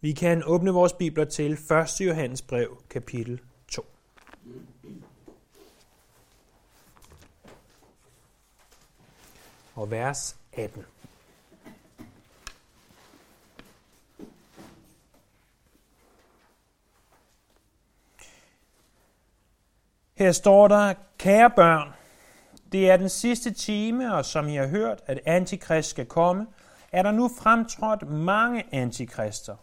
Vi kan åbne vores bibler til 1. Johannes brev, kapitel 2. Og vers 18. Her står der, kære børn, det er den sidste time, og som I har hørt, at antikrist skal komme, er der nu fremtrådt mange antikrister,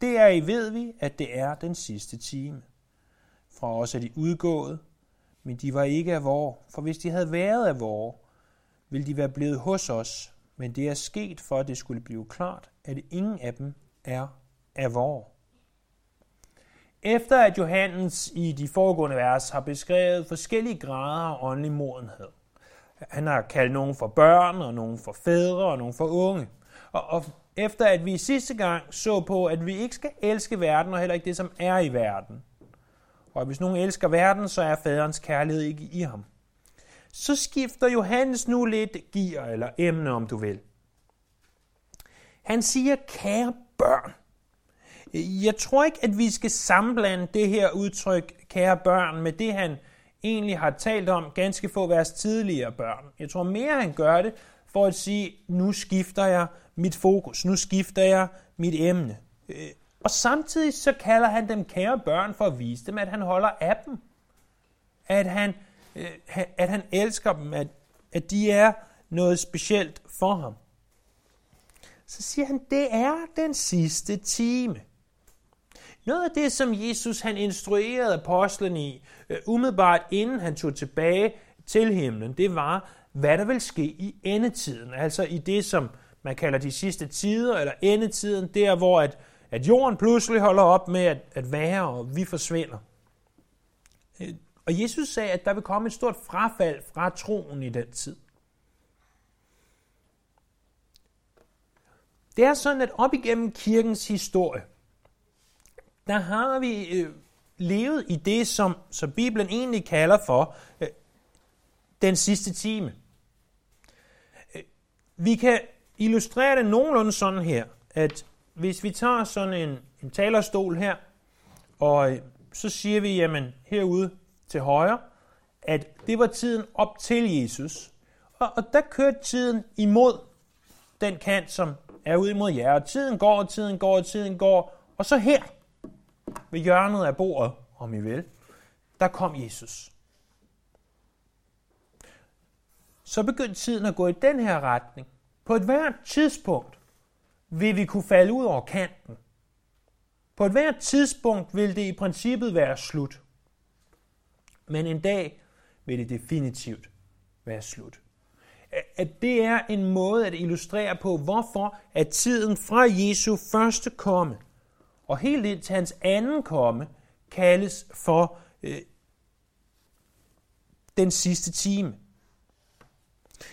det er I ved vi, at det er den sidste time. Fra os er de udgået, men de var ikke af vor, for hvis de havde været af vor, ville de være blevet hos os, men det er sket for, at det skulle blive klart, at ingen af dem er af vor. Efter at Johannes i de foregående vers har beskrevet forskellige grader af åndelig modenhed. Han har kaldt nogen for børn, og nogen for fædre, og nogen for unge. Og, og efter at vi sidste gang så på, at vi ikke skal elske verden, og heller ikke det, som er i verden. Og hvis nogen elsker verden, så er faderens kærlighed ikke i ham. Så skifter Johannes nu lidt gear, eller emne, om du vil. Han siger, kære børn. Jeg tror ikke, at vi skal sammenblande det her udtryk, kære børn, med det, han egentlig har talt om ganske få vers tidligere børn. Jeg tror mere, han gør det for at sige, nu skifter jeg mit fokus, nu skifter jeg mit emne. Øh, og samtidig så kalder han dem kære børn for at vise dem, at han holder af dem. At han, øh, at han elsker dem, at, at de er noget specielt for ham. Så siger han, det er den sidste time. Noget af det, som Jesus han instruerede apostlen i, øh, umiddelbart inden han tog tilbage til himlen, det var, hvad der vil ske i endetiden. Altså i det, som man kalder de sidste tider, eller endetiden, der hvor at, at jorden pludselig holder op med at, at være, og vi forsvinder. Øh, og Jesus sagde, at der vil komme et stort frafald fra troen i den tid. Det er sådan, at op igennem kirkens historie, der har vi øh, levet i det, som, som Bibelen egentlig kalder for øh, den sidste time. Vi kan illustrere det nogenlunde sådan her, at hvis vi tager sådan en, en talerstol her, og øh, så siger vi, jamen herude til højre, at det var tiden op til Jesus, og, og der kørte tiden imod den kant, som er ude imod jer, og tiden går, og tiden går, og tiden går, og så her, ved hjørnet af bordet, om I vil, der kom Jesus. Så begyndte tiden at gå i den her retning. På et hvert tidspunkt vil vi kunne falde ud over kanten. På et hvert tidspunkt vil det i princippet være slut. Men en dag vil det definitivt være slut. At det er en måde at illustrere på, hvorfor at tiden fra Jesu første komme og helt ind til hans anden komme kaldes for øh, den sidste time.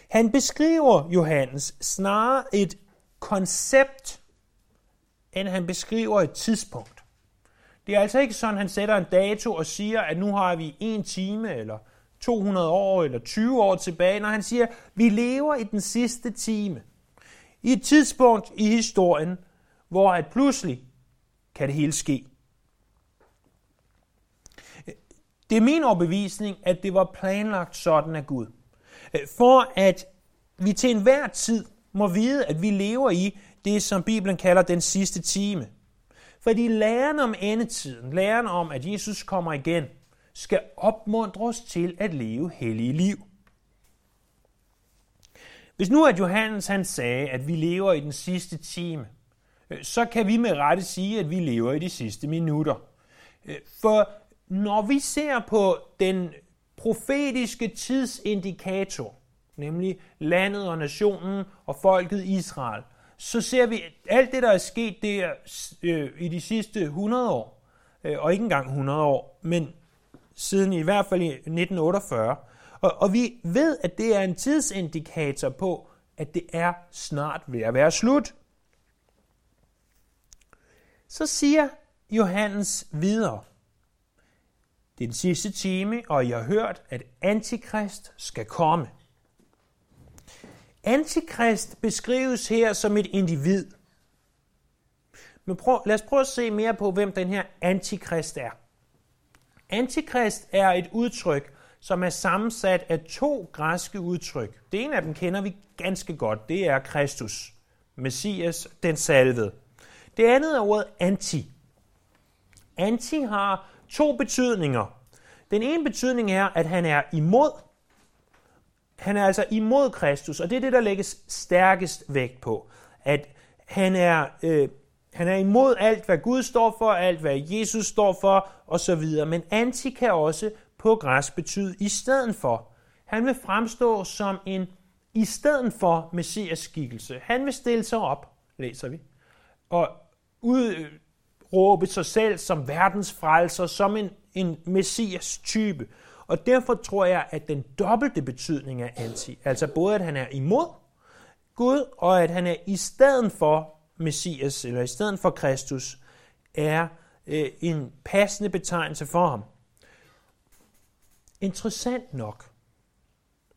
Han beskriver Johannes snarere et koncept, end han beskriver et tidspunkt. Det er altså ikke sådan, han sætter en dato og siger, at nu har vi en time, eller 200 år, eller 20 år tilbage, når han siger, at vi lever i den sidste time. I et tidspunkt i historien, hvor at pludselig kan det hele ske. Det er min overbevisning, at det var planlagt sådan af Gud. For at vi til enhver tid må vide, at vi lever i det, som Bibelen kalder den sidste time. Fordi læren om endetiden, læren om, at Jesus kommer igen, skal opmuntre os til at leve hellige liv. Hvis nu at Johannes han sagde, at vi lever i den sidste time, øh, så kan vi med rette sige, at vi lever i de sidste minutter. Øh, for når vi ser på den profetiske tidsindikator, nemlig landet og nationen og folket Israel, så ser vi alt det, der er sket der øh, i de sidste 100 år, øh, og ikke engang 100 år, men siden i hvert fald i 1948. Og, og vi ved, at det er en tidsindikator på, at det er snart ved at være slut. Så siger Johannes videre. Det er den sidste time, og jeg har hørt, at Antikrist skal komme. Antikrist beskrives her som et individ. Men prøv, lad os prøve at se mere på, hvem den her antikrist er. Antikrist er et udtryk, som er sammensat af to græske udtryk. Det ene af dem kender vi ganske godt. Det er Kristus, Messias, den salvede. Det andet er ordet anti. Anti har to betydninger. Den ene betydning er, at han er imod. Han er altså imod Kristus, og det er det, der lægges stærkest vægt på. At han er, øh, han er imod alt, hvad Gud står for, alt, hvad Jesus står for, osv. Men anti kan også på græs betyde i stedet for. Han vil fremstå som en i stedet for messias skikkelse. Han vil stille sig op, læser vi, og ud, udråbe sig selv som verdens frelser, som en, en messias type. Og derfor tror jeg, at den dobbelte betydning af anti, altså både at han er imod Gud, og at han er i stedet for Messias, eller i stedet for Kristus, er øh, en passende betegnelse for ham. Interessant nok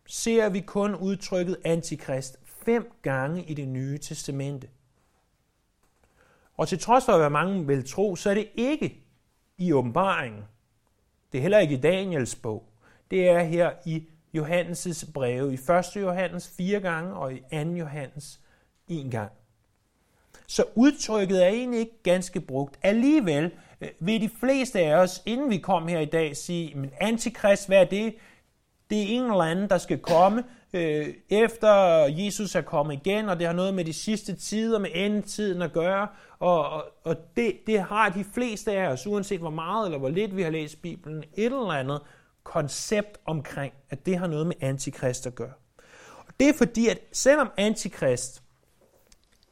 ser vi kun udtrykket antikrist fem gange i det nye testamente. Og til trods for, hvad mange vil tro, så er det ikke i åbenbaringen. Det er heller ikke i Daniels bog. Det er her i Johannes' breve. I 1. Johannes fire gange, og i 2. Johannes en gang. Så udtrykket er egentlig ikke ganske brugt. Alligevel øh, vil de fleste af os, inden vi kom her i dag, sige, men antikrist, hvad er det? Det er en eller anden, der skal komme, øh, efter Jesus er kommet igen, og det har noget med de sidste tider, med endetiden at gøre, og, og, og det, det har de fleste af os, uanset hvor meget eller hvor lidt vi har læst Bibelen, et eller andet koncept omkring, at det har noget med antikrist at gøre. Og det er fordi, at selvom antikrist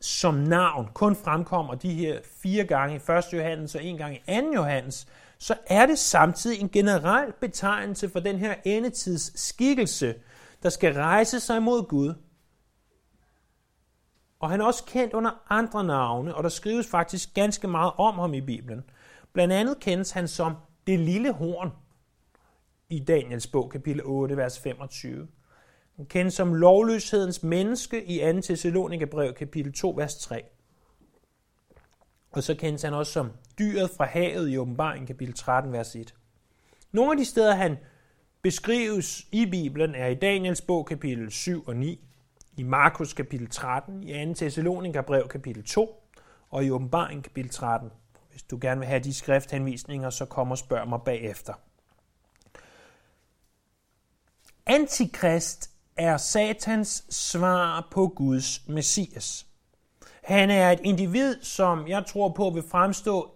som navn kun fremkommer de her fire gange i 1. Johannes og en gang i 2. Johannes, så er det samtidig en generel betegnelse for den her endetids skikkelse, der skal rejse sig mod Gud. Og han er også kendt under andre navne, og der skrives faktisk ganske meget om ham i Bibelen. Blandt andet kendes han som det lille horn i Daniels bog, kapitel 8, vers 25. Han kendes som lovløshedens menneske i 2. Thessalonikerbrev, kapitel 2, vers 3. Og så kendes han også som dyret fra havet i åbenbaringen, kapitel 13, vers 1. Nogle af de steder, han beskrives i Bibelen, er i Daniels bog, kapitel 7 og 9, i Markus kapitel 13, i 2. Thessalonikerbrev, kapitel 2, og i åbenbaring, kapitel 13. Hvis du gerne vil have de skrifthenvisninger, så kom og spørg mig bagefter. Antikrist er Satans svar på Guds Messias. Han er et individ, som jeg tror på vil fremstå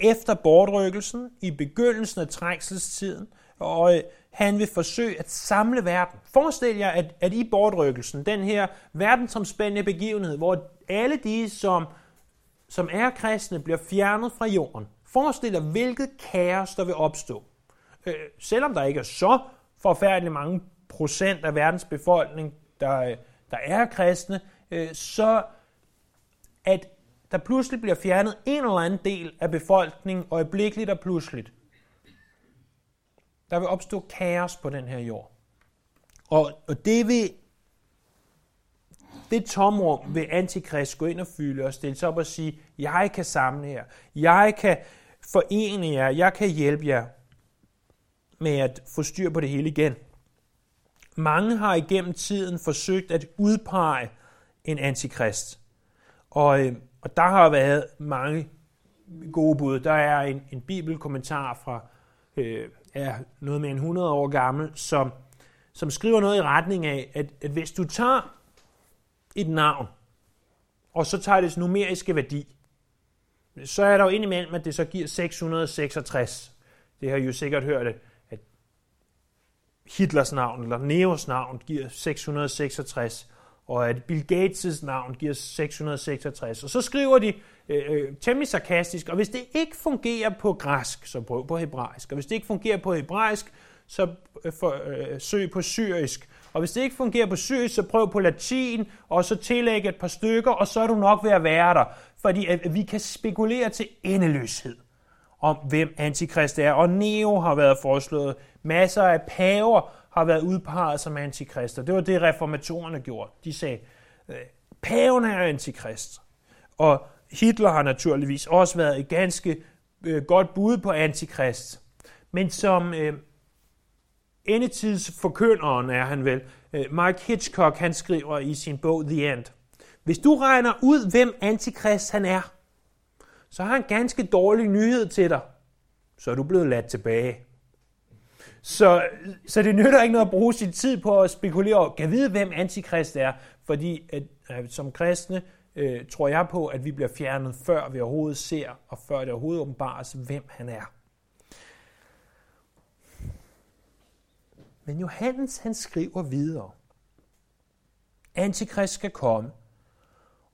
efter bortrykkelsen, i begyndelsen af trængselstiden, og øh, han vil forsøge at samle verden. Forestil jer, at, at i bortrykkelsen, den her verdensomspændende begivenhed, hvor alle de, som, som er kristne, bliver fjernet fra jorden. Forestil jer, hvilket kaos der vil opstå. Øh, selvom der ikke er så forfærdeligt mange procent af verdens befolkning, der, øh, der er kristne, øh, så at der pludselig bliver fjernet en eller anden del af befolkningen, øjeblikkeligt og pludseligt. Der vil opstå kaos på den her jord. Og, og det vil det tomrum vil antikrist gå ind og fylde og stille sig op og sige, jeg kan samle jer, jeg kan forene jer, jeg kan hjælpe jer med at få styr på det hele igen. Mange har igennem tiden forsøgt at udpege en antikrist. Og, øh, og der har været mange gode bud. Der er en, en bibelkommentar fra øh, er noget mere end 100 år gammel, som, som skriver noget i retning af, at, at hvis du tager et navn, og så tager dets numeriske værdi, så er der jo indimellem, at det så giver 666. Det har I jo sikkert hørt, at Hitlers navn eller Neos navn giver 666, og at Bill Gates' navn giver 666. Og så skriver de øh, øh, temmelig sarkastisk, og hvis det ikke fungerer på græsk, så prøv på hebraisk. Og hvis det ikke fungerer på hebraisk, så øh, for, øh, søg på syrisk. Og hvis det ikke fungerer på syrisk, så prøv på latin, og så tillæg et par stykker, og så er du nok ved at være der. Fordi at vi kan spekulere til endeløshed om, hvem antikrist er. Og Neo har været foreslået. Masser af paver har været udpeget som antikrister. Det var det, reformatorerne gjorde. De sagde, øh, paven er antikrist. Og Hitler har naturligvis også været et ganske øh, godt bud på antikrist. Men som øh, endetidsforkynderen er han vel, øh, Mark Hitchcock, han skriver i sin bog The End. Hvis du regner ud, hvem antikrist han er, så har han ganske dårlig nyhed til dig. Så er du blevet ladt tilbage. Så, så det nytter ikke noget at bruge sin tid på at spekulere over, kan vide, hvem antikrist er, fordi at, at som kristne øh, tror jeg på, at vi bliver fjernet, før vi overhovedet ser, og før det overhovedet åbenbares, hvem han er. Men Johannes han skriver videre. Antikrist skal komme,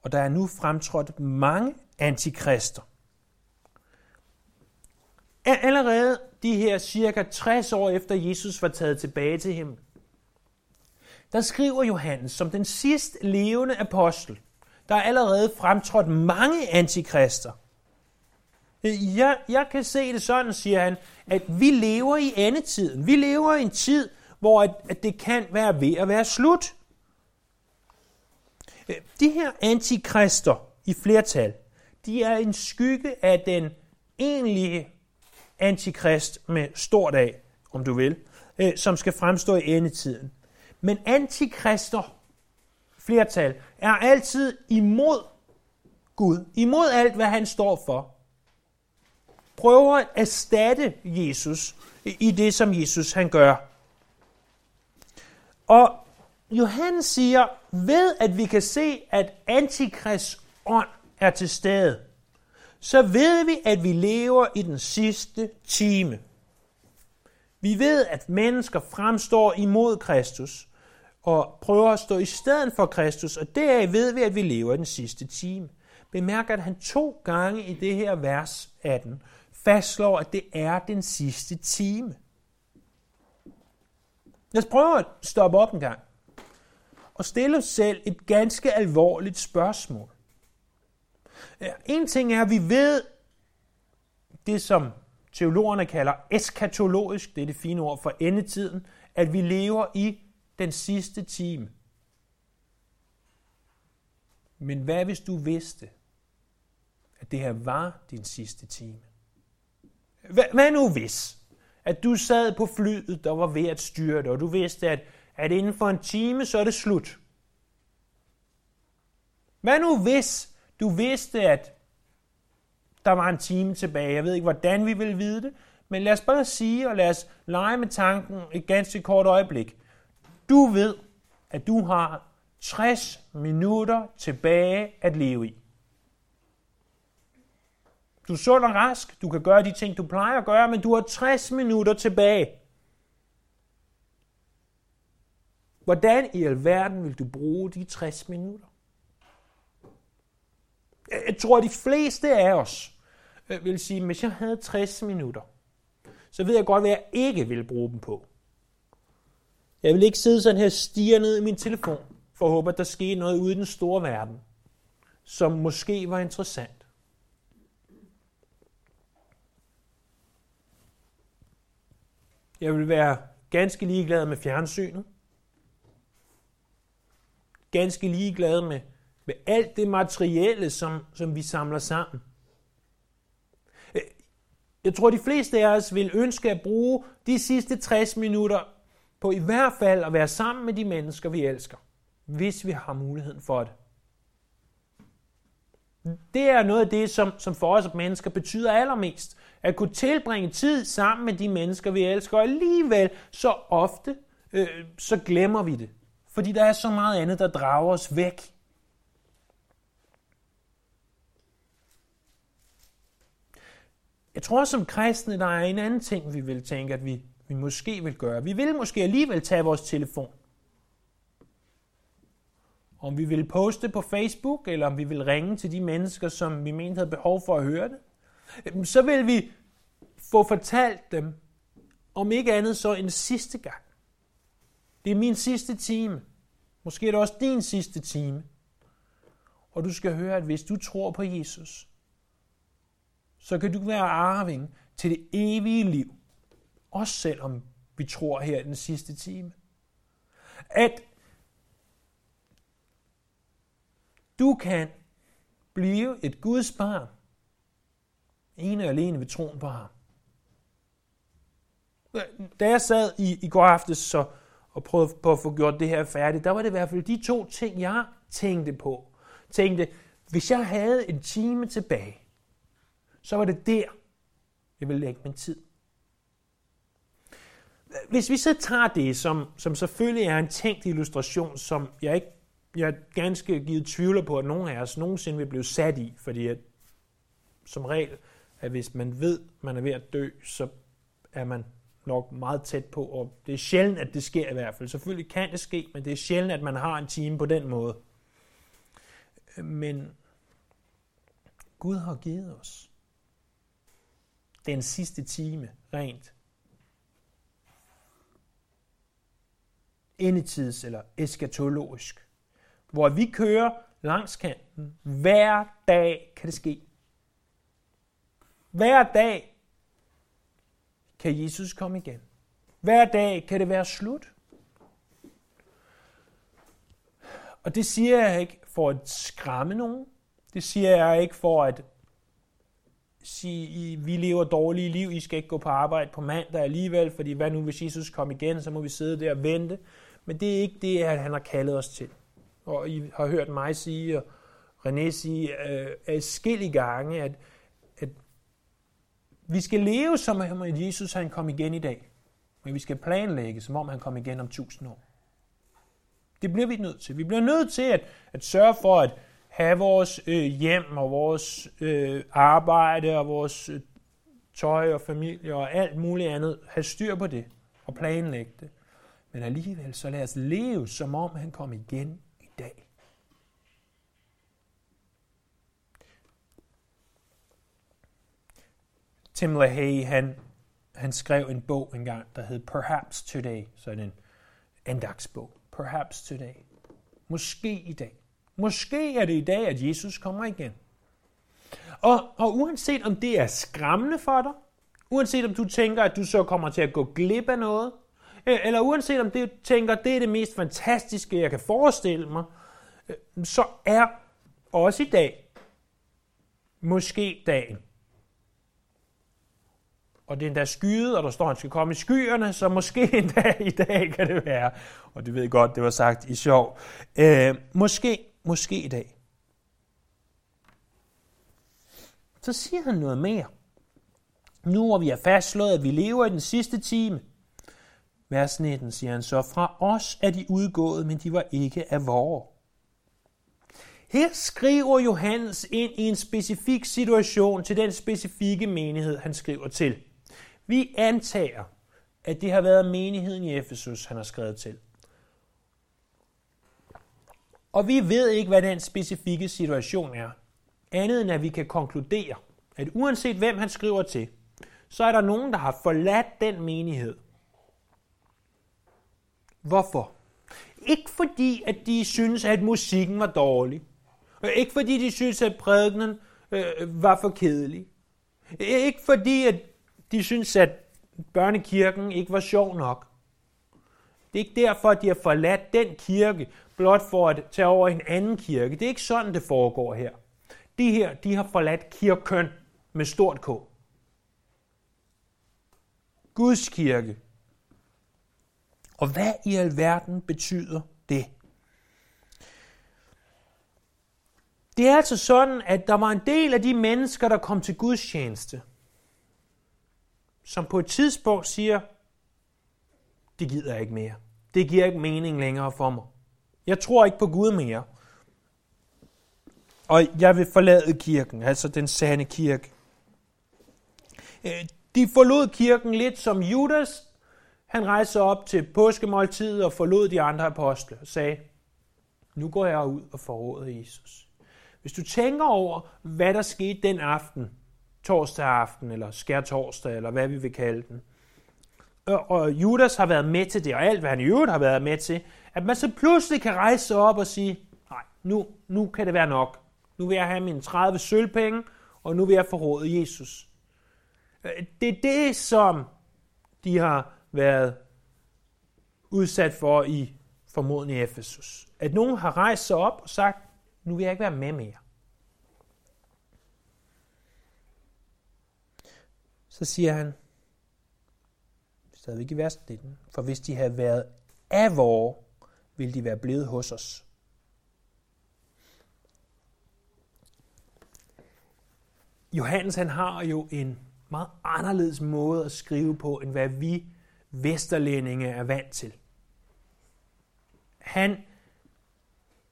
og der er nu fremtrådt mange antikrister. Allerede de her cirka 60 år efter Jesus var taget tilbage til himlen, der skriver Johannes som den sidst levende apostel, der er allerede fremtrådt mange antikrister. Jeg, jeg kan se det sådan, siger han, at vi lever i endetiden. Vi lever i en tid, hvor at, at det kan være ved at være slut. De her antikrister i flertal, de er en skygge af den egentlige antikrist med stort A, om du vil, øh, som skal fremstå i endetiden. Men antikrister, flertal, er altid imod Gud, imod alt, hvad han står for. Prøver at erstatte Jesus i det, som Jesus han gør. Og Johannes siger, ved at vi kan se, at antikrist ånd er til stede, så ved vi, at vi lever i den sidste time. Vi ved, at mennesker fremstår imod Kristus og prøver at stå i stedet for Kristus, og deraf ved vi, at vi lever i den sidste time. Bemærk, at han to gange i det her vers 18 fastslår, at det er den sidste time. Lad os prøve at stoppe op en gang og stille os selv et ganske alvorligt spørgsmål. En ting er, at vi ved det, som teologerne kalder eskatologisk, det er det fine ord for endetiden, at vi lever i den sidste time. Men hvad hvis du vidste, at det her var din sidste time? Hvad nu hvis, at du sad på flyet, der var ved at styrte, og du vidste, at, at inden for en time, så er det slut. Hvad nu hvis, du vidste, at der var en time tilbage. Jeg ved ikke, hvordan vi vil vide det, men lad os bare sige, og lad os lege med tanken et ganske kort øjeblik. Du ved, at du har 60 minutter tilbage at leve i. Du er sund og rask, du kan gøre de ting, du plejer at gøre, men du har 60 minutter tilbage. Hvordan i alverden vil du bruge de 60 minutter? Jeg tror, at de fleste af os øh, vil sige, at hvis jeg havde 60 minutter, så ved jeg godt, hvad jeg ikke vil bruge dem på. Jeg vil ikke sidde sådan her og stige ned i min telefon, for at håbe, at der sker noget ude i den store verden, som måske var interessant. Jeg vil være ganske ligeglad med fjernsynet. Ganske ligeglad med med alt det materielle, som, som vi samler sammen. Øh, jeg tror, de fleste af os vil ønske at bruge de sidste 60 minutter på i hvert fald at være sammen med de mennesker, vi elsker, hvis vi har muligheden for det. Det er noget af det, som, som for os mennesker betyder allermest. At kunne tilbringe tid sammen med de mennesker, vi elsker, og alligevel så ofte, øh, så glemmer vi det. Fordi der er så meget andet, der drager os væk. Jeg tror som kristne, der er en anden ting, vi vil tænke, at vi, vi måske vil gøre. Vi vil måske alligevel tage vores telefon. Om vi vil poste på Facebook, eller om vi vil ringe til de mennesker, som vi mente havde behov for at høre det, øhm, så vil vi få fortalt dem, om ikke andet så en sidste gang. Det er min sidste time. Måske er det også din sidste time. Og du skal høre, at hvis du tror på Jesus, så kan du være arving til det evige liv. Også selvom vi tror her i den sidste time. At du kan blive et Guds barn. Ene og alene ved troen på ham. Da jeg sad i, i går aftes så, og prøvede på at få gjort det her færdigt, der var det i hvert fald de to ting, jeg tænkte på. Tænkte, hvis jeg havde en time tilbage, så var det der, jeg ville lægge min tid. Hvis vi så tager det, som, som selvfølgelig er en tænkt illustration, som jeg ikke jeg er ganske givet tvivler på, at nogen af os nogensinde vil blive sat i, fordi at, som regel, at hvis man ved, at man er ved at dø, så er man nok meget tæt på, og det er sjældent, at det sker i hvert fald. Selvfølgelig kan det ske, men det er sjældent, at man har en time på den måde. Men Gud har givet os den sidste time rent endetids eller eskatologisk, hvor vi kører langs kanten. Hver dag kan det ske. Hver dag kan Jesus komme igen. Hver dag kan det være slut. Og det siger jeg ikke for at skræmme nogen. Det siger jeg ikke for at sige, vi lever dårlige liv, I skal ikke gå på arbejde på mandag alligevel, fordi hvad nu hvis Jesus kommer igen, så må vi sidde der og vente. Men det er ikke det, at han har kaldet os til. Og I har hørt mig sige, og René sige, øh, skille gange, at, at vi skal leve som om Jesus han kom igen i dag. Men vi skal planlægge, som om han kom igen om tusind år. Det bliver vi nødt til. Vi bliver nødt til at, at sørge for at have vores øh, hjem og vores øh, arbejde og vores øh, tøj og familie og alt muligt andet. Have styr på det og planlægge det. Men alligevel, så lad os leve, som om han kom igen i dag. Tim LaHaye, han, han skrev en bog engang, der hed Perhaps Today, sådan en andagsbog. Perhaps Today. Måske i dag. Måske er det i dag, at Jesus kommer igen. Og, og uanset om det er skræmmende for dig, uanset om du tænker, at du så kommer til at gå glip af noget, e, eller uanset om det tænker, det er det mest fantastiske, jeg kan forestille mig, e, så er også i dag måske dagen. Og det er endda skyet, og der står, at han skal komme i skyerne, så måske endda i dag kan det være. Og det ved jeg godt, det var sagt i sjov. Øh, måske, måske i dag. Så siger han noget mere. Nu hvor vi har fastslået, at vi lever i den sidste time, Vers 19 siger han så, fra os er de udgået, men de var ikke af vore. Her skriver Johannes ind i en specifik situation til den specifikke menighed, han skriver til. Vi antager, at det har været menigheden i Efesus, han har skrevet til. Og vi ved ikke, hvad den specifikke situation er. Andet end at vi kan konkludere, at uanset hvem han skriver til, så er der nogen, der har forladt den menighed Hvorfor? Ikke fordi, at de synes, at musikken var dårlig. Ikke fordi, de synes, at prædikenen øh, var for kedelig. Ikke fordi, at de synes, at børnekirken ikke var sjov nok. Det er ikke derfor, at de har forladt den kirke, blot for at tage over en anden kirke. Det er ikke sådan, det foregår her. De her, de har forladt kirken med stort K. Guds kirke, og hvad i alverden betyder det? Det er altså sådan, at der var en del af de mennesker, der kom til Guds tjeneste, som på et tidspunkt siger, det gider jeg ikke mere. Det giver ikke mening længere for mig. Jeg tror ikke på Gud mere. Og jeg vil forlade kirken, altså den sande kirke. Øh, de forlod kirken lidt som Judas, han rejste op til påskemåltidet og forlod de andre apostle og sagde, nu går jeg ud og forråder Jesus. Hvis du tænker over, hvad der skete den aften, torsdag aften, eller skær torsdag, eller hvad vi vil kalde den, og Judas har været med til det, og alt, hvad han i øvrigt har været med til, at man så pludselig kan rejse sig op og sige, nej, nu, nu kan det være nok. Nu vil jeg have mine 30 sølvpenge, og nu vil jeg forråde Jesus. Øh, det er det, som de har været udsat for i formodentlig Efesus. At nogen har rejst sig op og sagt, nu vil jeg ikke være med mere. Så siger han, stadigvæk i vers 19, for hvis de havde været af vore, ville de være blevet hos os. Johannes han har jo en meget anderledes måde at skrive på, end hvad vi vesterlændinge er vant til. Han,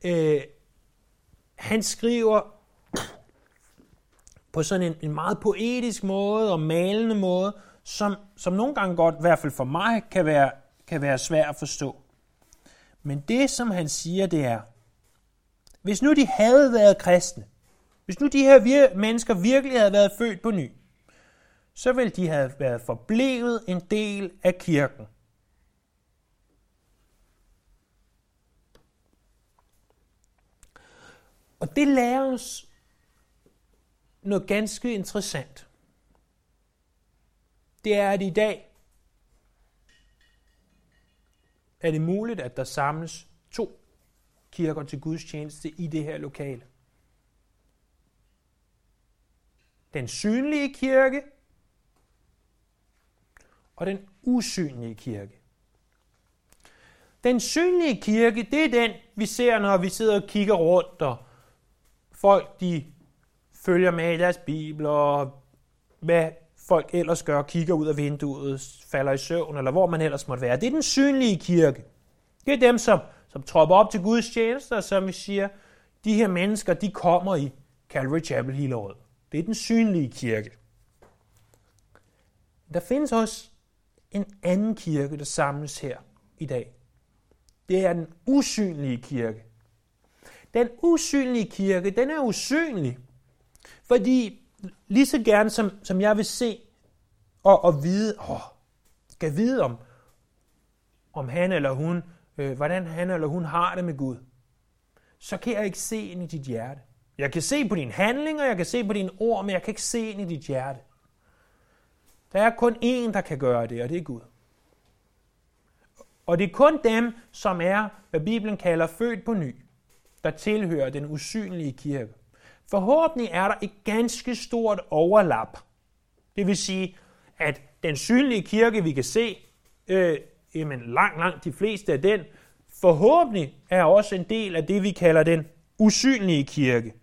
øh, han skriver på sådan en, en meget poetisk måde og malende måde, som, som nogle gange godt, i hvert fald for mig, kan være, kan være svært at forstå. Men det, som han siger, det er, hvis nu de havde været kristne, hvis nu de her vir- mennesker virkelig havde været født på ny, så ville de have været forblevet en del af kirken. Og det lærer os noget ganske interessant. Det er, at i dag er det muligt, at der samles to kirker til Guds tjeneste i det her lokale. Den synlige kirke og den usynlige kirke. Den synlige kirke, det er den, vi ser, når vi sidder og kigger rundt, og folk de følger med i deres bibler, og hvad folk ellers gør, kigger ud af vinduet, falder i søvn, eller hvor man ellers måtte være. Det er den synlige kirke. Det er dem, som, som tropper op til Guds tjenester, som vi siger, de her mennesker, de kommer i Calvary Chapel hele året. Det er den synlige kirke. Der findes også en anden kirke, der samles her i dag. Det er den usynlige kirke. Den usynlige kirke, den er usynlig, fordi lige så gerne som, som jeg vil se og, og vide, åh, skal vide om, om han eller hun, øh, hvordan han eller hun har det med Gud, så kan jeg ikke se ind i dit hjerte. Jeg kan se på dine handlinger, jeg kan se på dine ord, men jeg kan ikke se ind i dit hjerte. Der er kun én, der kan gøre det, og det er Gud. Og det er kun dem, som er, hvad Bibelen kalder født på ny, der tilhører den usynlige kirke. Forhåbentlig er der et ganske stort overlap. Det vil sige, at den synlige kirke, vi kan se, øh, jamen langt, langt de fleste af den, forhåbentlig er også en del af det, vi kalder den usynlige kirke.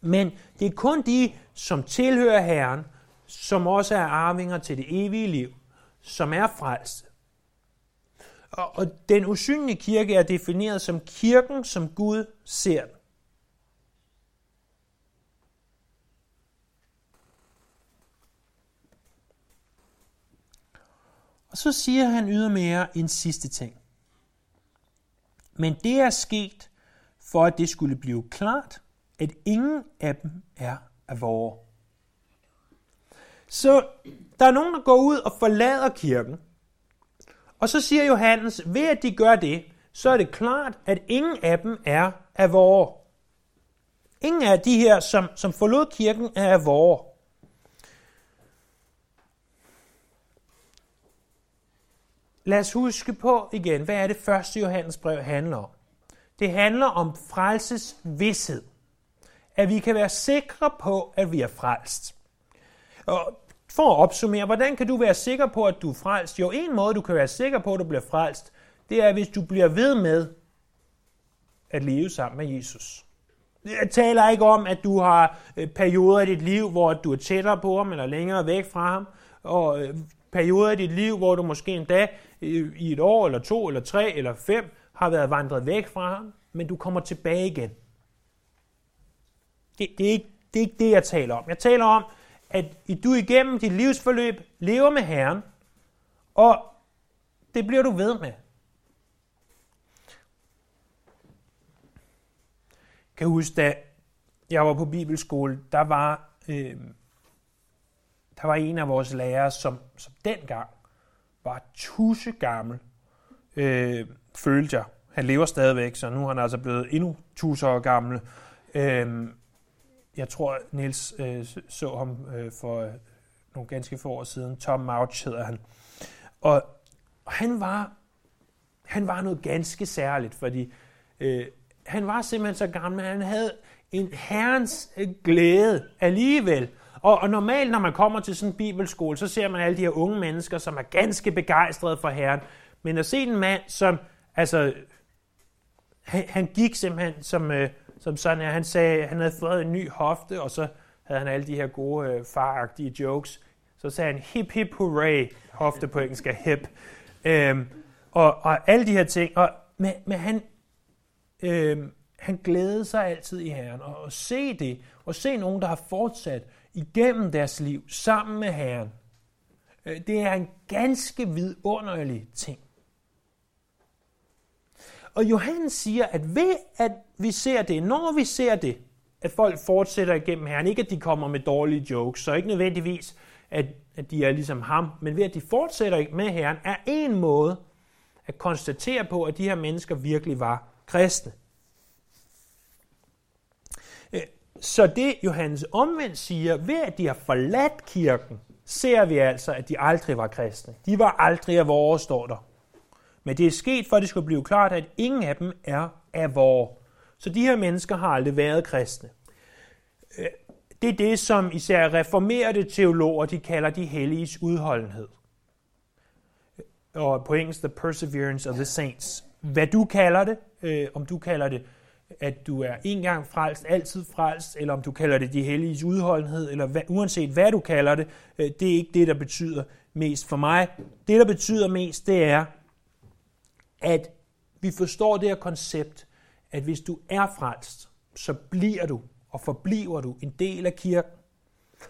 Men det er kun de, som tilhører Herren, som også er arvinger til det evige liv, som er frelst. Og, og den usynlige kirke er defineret som kirken, som Gud ser den. Og så siger han ydermere en sidste ting. Men det er sket, for at det skulle blive klart, at ingen af dem er af vore. Så der er nogen, der går ud og forlader kirken. Og så siger Johannes, ved at de gør det, så er det klart, at ingen af dem er af vore. Ingen af de her, som, som forlod kirken, er af vore. Lad os huske på igen, hvad er det første Johannes brev handler om? Det handler om frelses vidshed. At vi kan være sikre på, at vi er frelst. Og for at opsummere, hvordan kan du være sikker på, at du er frelst? Jo, en måde, du kan være sikker på, at du bliver frelst, det er, hvis du bliver ved med at leve sammen med Jesus. Jeg taler ikke om, at du har øh, perioder i dit liv, hvor du er tættere på ham eller længere væk fra ham, og øh, perioder i dit liv, hvor du måske endda i et år, eller to, eller tre, eller fem, har været vandret væk fra ham, men du kommer tilbage igen. Det, det, er ikke, det er ikke det, jeg taler om. Jeg taler om, at du igennem dit livsforløb lever med Herren, og det bliver du ved med. kan huske, da jeg var på bibelskole, der var, øh, der var en af vores lærere, som, som dengang var tusse gammel, øh, følte jeg. Han lever stadigvæk, så nu er han altså blevet endnu tusse år gammel. Øh, jeg tror, Niels øh, så ham øh, for øh, nogle ganske få år siden. Tom Mouch hedder han. Og, og han var han var noget ganske særligt, fordi øh, han var simpelthen så gammel, at han havde en herrens øh, glæde alligevel og, og normalt, når man kommer til sådan en bibelskole, så ser man alle de her unge mennesker, som er ganske begejstrede for Herren. Men at se en mand, som, altså, han, han gik simpelthen som, øh, som sådan, her. han sagde, han havde fået en ny hofte, og så havde han alle de her gode øh, faragtige jokes. Så sagde han, hip hip hooray, hofte på engelsk er hip. Øhm, og, og alle de her ting. Og, men, men han, øhm, han glædede sig altid i Herren. Og, at se det, og se nogen, der har fortsat igennem deres liv sammen med Herren. Øh, det er en ganske vidunderlig ting. Og Johannes siger, at ved at vi ser det, når vi ser det, at folk fortsætter igennem Herren, ikke at de kommer med dårlige jokes, så ikke nødvendigvis, at, at de er ligesom ham, men ved at de fortsætter med Herren, er en måde at konstatere på, at de her mennesker virkelig var kristne. Øh, så det Johannes omvendt siger, ved at de har forladt kirken, ser vi altså, at de aldrig var kristne. De var aldrig af vores, står der. Men det er sket, for at det skulle blive klart, at ingen af dem er af vores. Så de her mennesker har aldrig været kristne. Øh, det er det, som især reformerede teologer de kalder de helliges udholdenhed. Og på engelsk, the perseverance of the saints. Hvad du kalder det, øh, om du kalder det, at du er en gang frelst, altid frelst, eller om du kalder det de helliges udholdenhed, eller hvad, uanset hvad du kalder det, øh, det er ikke det, der betyder mest for mig. Det, der betyder mest, det er, at vi forstår det her koncept, at hvis du er frelst, så bliver du og forbliver du en del af kirken.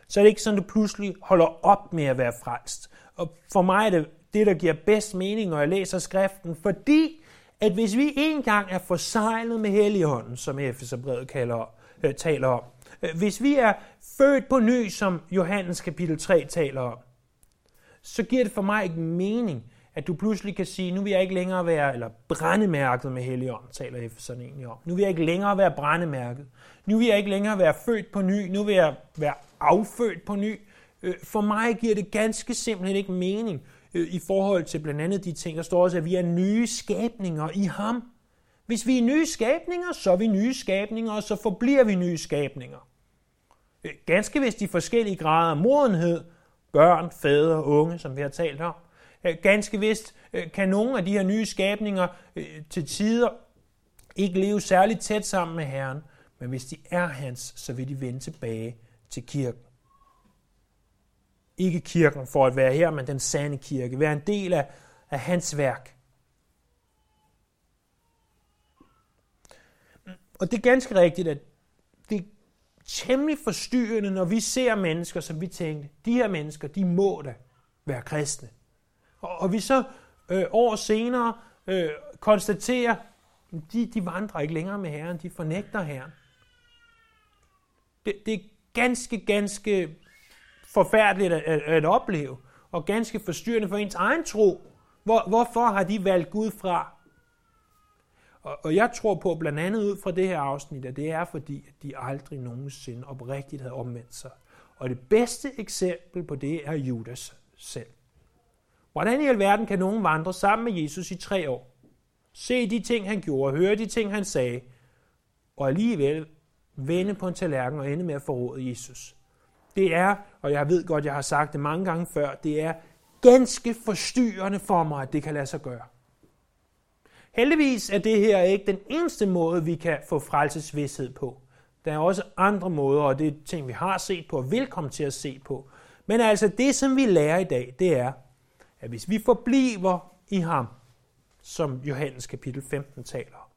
Så er det ikke sådan, at du pludselig holder op med at være frelst. Og for mig er det det, der giver bedst mening, når jeg læser skriften, fordi at hvis vi engang er forsejlet med Helligånden, som Efeserbrevet kalder, øh, taler om, øh, hvis vi er født på ny, som Johannes kapitel 3 taler om, så giver det for mig ikke mening, at du pludselig kan sige, nu vil jeg ikke længere være, eller brændemærket med Helligånden, taler Efeserne egentlig om. Nu vil jeg ikke længere være brændemærket. Nu vil jeg ikke længere være født på ny. Nu vil jeg være affødt på ny. Øh, for mig giver det ganske simpelthen ikke mening Øh, i forhold til blandt andet de ting, der står også, at vi er nye skabninger i ham. Hvis vi er nye skabninger, så er vi nye skabninger, og så forbliver vi nye skabninger. Øh, ganske vist de forskellige grader af modenhed, børn, fædre, unge, som vi har talt om. Øh, ganske vist kan nogle af de her nye skabninger til tider ikke leve særligt tæt sammen med Herren, men hvis de er hans, så vil de vende tilbage til kirken. Ikke kirken for at være her, men den sande kirke. Være en del af, af hans værk. Og det er ganske rigtigt, at det er temmelig forstyrrende, når vi ser mennesker, som vi tænkte, de her mennesker, de må da være kristne. Og, og vi så øh, år senere øh, konstaterer, de, de vandrer ikke længere med Herren, de fornægter Herren. Det, det er ganske, ganske forfærdeligt at, at, at opleve, og ganske forstyrrende for ens egen tro. Hvor, hvorfor har de valgt Gud fra? Og, og jeg tror på, blandt andet ud fra det her afsnit, at det er fordi, at de aldrig nogensinde oprigtigt havde omvendt sig. Og det bedste eksempel på det er Judas selv. Hvordan i alverden kan nogen vandre sammen med Jesus i tre år? Se de ting, han gjorde, høre de ting, han sagde, og alligevel vende på en tallerken og ende med at forråde Jesus. Det er, og jeg ved godt, jeg har sagt det mange gange før, det er ganske forstyrrende for mig, at det kan lade sig gøre. Heldigvis er det her ikke den eneste måde, vi kan få frelsesvidshed på. Der er også andre måder, og det er ting, vi har set på og vil komme til at se på. Men altså det, som vi lærer i dag, det er, at hvis vi forbliver i ham, som Johannes kapitel 15 taler om,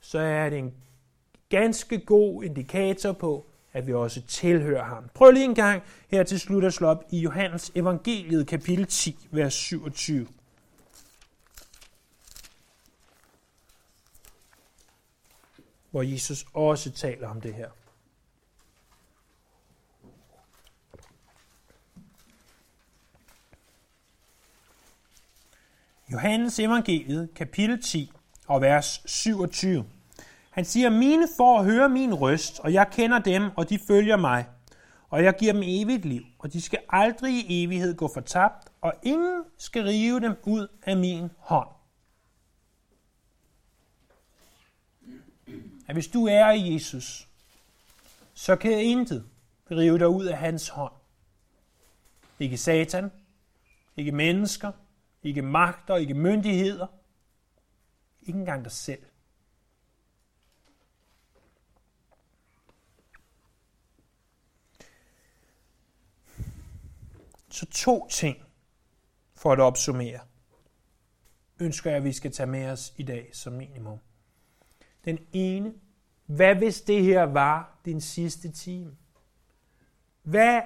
så er det en ganske god indikator på, at vi også tilhører ham. Prøv lige en gang her til slut at slå op i Johannes evangeliet kapitel 10, vers 27. Hvor Jesus også taler om det her. Johannes evangeliet, kapitel 10 og vers 27. Han siger, mine får høre min røst, og jeg kender dem, og de følger mig. Og jeg giver dem evigt liv, og de skal aldrig i evighed gå fortabt, og ingen skal rive dem ud af min hånd. At hvis du er i Jesus, så kan intet, rive dig ud af hans hånd. Ikke satan, ikke mennesker, ikke magter, ikke myndigheder, ikke engang dig selv. Så to ting for at opsummere, ønsker jeg, at vi skal tage med os i dag som minimum. Den ene, hvad hvis det her var din sidste time? Hvad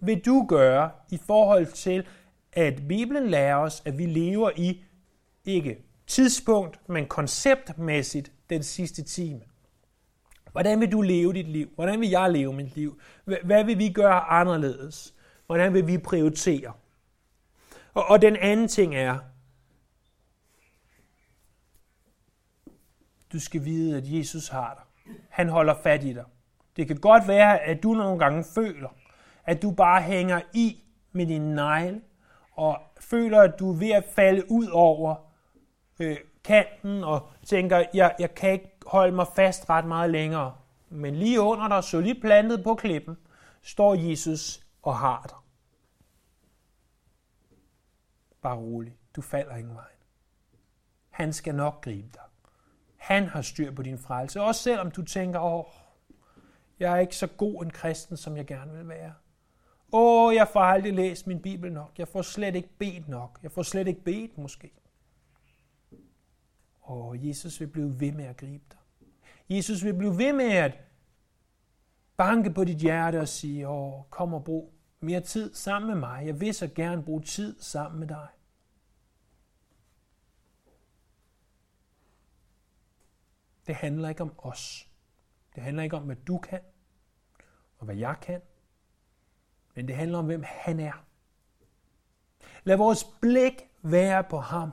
vil du gøre i forhold til, at Bibelen lærer os, at vi lever i ikke tidspunkt, men konceptmæssigt den sidste time? Hvordan vil du leve dit liv? Hvordan vil jeg leve mit liv? Hvad vil vi gøre anderledes? Hvordan vil vi prioritere? Og, og den anden ting er, du skal vide, at Jesus har dig. Han holder fat i dig. Det kan godt være, at du nogle gange føler, at du bare hænger i med din negle, og føler, at du er ved at falde ud over øh, kanten, og tænker, jeg, jeg kan ikke holde mig fast ret meget længere. Men lige under dig, så lige plantet på klippen, står Jesus og har dig. Bare rolig. Du falder ingen vej. Han skal nok gribe dig. Han har styr på din frelse. Også selvom du tænker, åh, jeg er ikke så god en kristen, som jeg gerne vil være. Åh, jeg får aldrig læst min bibel nok. Jeg får slet ikke bedt nok. Jeg får slet ikke bedt måske. Og Jesus vil blive ved med at gribe dig. Jesus vil blive ved med at banke på dit hjerte og sige, åh, kom og brug mere tid sammen med mig. Jeg vil så gerne bruge tid sammen med dig. Det handler ikke om os. Det handler ikke om, hvad du kan, og hvad jeg kan. Men det handler om, hvem han er. Lad vores blik være på ham.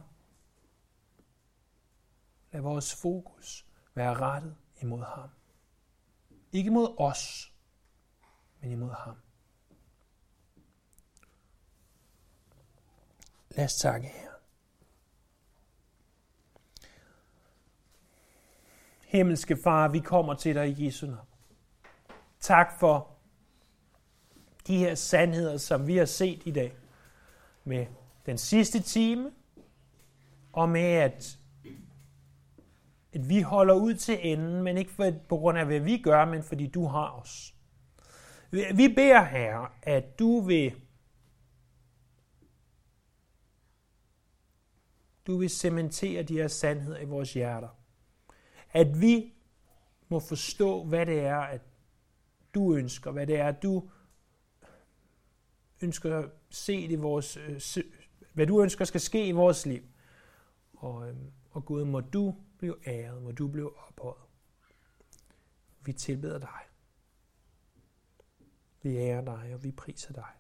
Lad vores fokus være rettet imod ham. Ikke mod os, men imod ham. Lad os takke her. Himmelske Far, vi kommer til dig i Jesu navn. Tak for de her sandheder, som vi har set i dag. Med den sidste time, og med at, at vi holder ud til enden, men ikke for, på grund af, hvad vi gør, men fordi du har os. Vi beder Herre, at du vil du vil cementere de her sandheder i vores hjerter. At vi må forstå, hvad det er, at du ønsker, hvad det er, du ønsker se i vores, øh, hvad du ønsker skal ske i vores liv. Og, øhm, og Gud, må du blev æret, hvor du blev ophøjet. Vi tilbeder dig. Vi ærer dig, og vi priser dig.